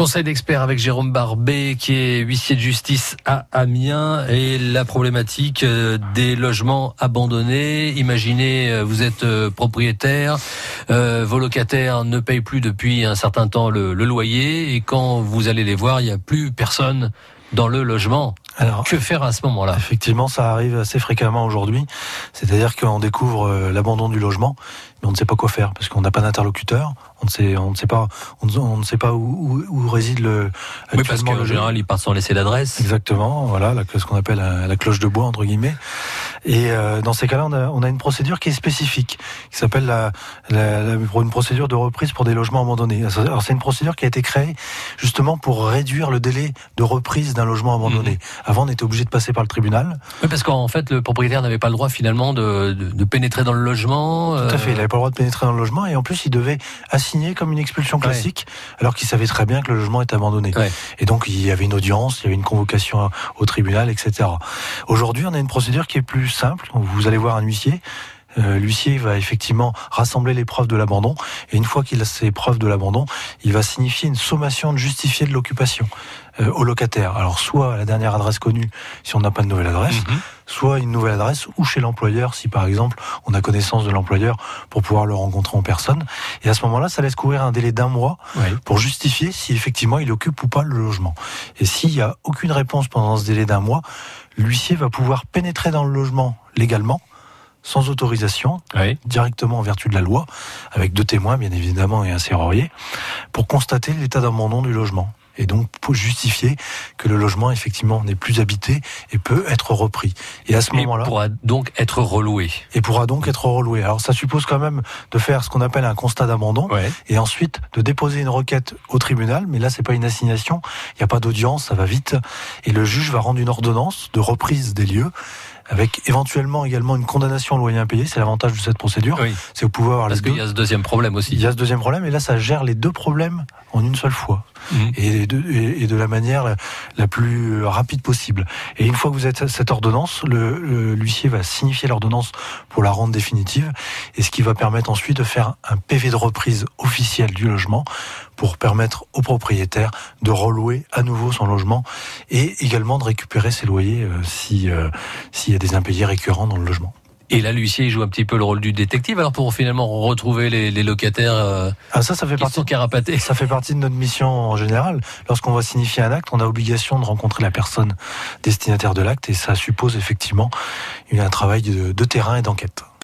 Conseil d'experts avec Jérôme Barbet, qui est huissier de justice à Amiens, et la problématique euh, des logements abandonnés. Imaginez, euh, vous êtes euh, propriétaire, vos locataires ne payent plus depuis un certain temps le, le loyer, et quand vous allez les voir, il n'y a plus personne dans le logement. Alors, que faire à ce moment-là? Effectivement, ça arrive assez fréquemment aujourd'hui. C'est-à-dire qu'on découvre euh, l'abandon du logement, mais on ne sait pas quoi faire parce qu'on n'a pas d'interlocuteur. On ne sait, on ne sait pas, on ne, sait pas où, où, réside le. Oui, parce qu'en général, ils partent sans laisser d'adresse. Exactement. Voilà, ce qu'on appelle la, cloche de bois entre guillemets. Et euh, dans ces cas-là, on a, on a, une procédure qui est spécifique, qui s'appelle la, la, une procédure de reprise pour des logements abandonnés. Alors c'est une procédure qui a été créée justement pour réduire le délai de reprise d'un logement abandonné. Mhm. Avant, on était obligé de passer par le tribunal. Oui, parce qu'en fait, le propriétaire n'avait pas le droit finalement de, de, de pénétrer dans le logement. Tout à fait, il n'avait pas le droit de pénétrer dans le logement et en plus, il devait assigner comme une expulsion classique, alors qu'il savait très bien que le logement était abandonné. Et donc, il y avait une audience, il y avait une convocation au tribunal, etc. Aujourd'hui, on a une procédure qui est plus simple. Vous allez voir un huissier. Euh, l'huissier va effectivement rassembler les preuves de l'abandon et une fois qu'il a ces preuves de l'abandon, il va signifier une sommation de justifier de l'occupation euh, au locataire. Alors soit la dernière adresse connue si on n'a pas de nouvelle adresse, mhm. soit une nouvelle adresse ou chez l'employeur si par exemple on a connaissance de l'employeur pour pouvoir le rencontrer en personne. Et à ce moment-là, ça laisse courir un délai d'un mois pour justifier si effectivement il occupe ou pas le logement. Et s'il n'y a aucune réponse pendant ce délai d'un mois, l'huissier va pouvoir pénétrer dans le logement légalement sans autorisation, directement en vertu de la loi, avec deux témoins bien évidemment et un serrurier, pour constater l'état d'abandon du logement et donc pour justifier que le logement effectivement n'est plus habité et peut être repris. Et à ce moment-là, pourra donc être reloué. Et pourra donc être reloué. Alors ça suppose quand même de faire ce qu'on appelle un constat d'abandon et ensuite de déposer une requête au tribunal. Mais là, c'est pas une assignation, il n'y a pas d'audience, ça va vite et le juge va rendre une ordonnance de reprise des lieux avec éventuellement également une condamnation au loyer impayé. C'est l'avantage de cette procédure. C'est au pouvoir Parce qu'il y a ce deuxième problème aussi. Il y a ce deuxième problème, et là, ça gère les deux problèmes en une seule fois. Mhm. Et, de, et, de, la manière la, plus rapide possible. Et une fois que vous êtes cette ordonnance, l'huissier va signifier l'ordonnance pour la rendre définitive, et ce qui va permettre ensuite de faire un PV de reprise officiel du logement pour permettre au propriétaire de relouer à nouveau son logement et également de récupérer ses loyers euh, si euh, s'il y a des impayés récurrents dans le logement. Et là, l'huissier joue un petit peu le rôle du détective. Alors pour finalement retrouver les, les locataires euh, ah, ça, ça fait partie, carapatés. Ça fait partie de notre mission en général. Lorsqu'on va signifier un acte, on a obligation de rencontrer la personne destinataire de l'acte et ça suppose effectivement un travail de terrain et d'enquête.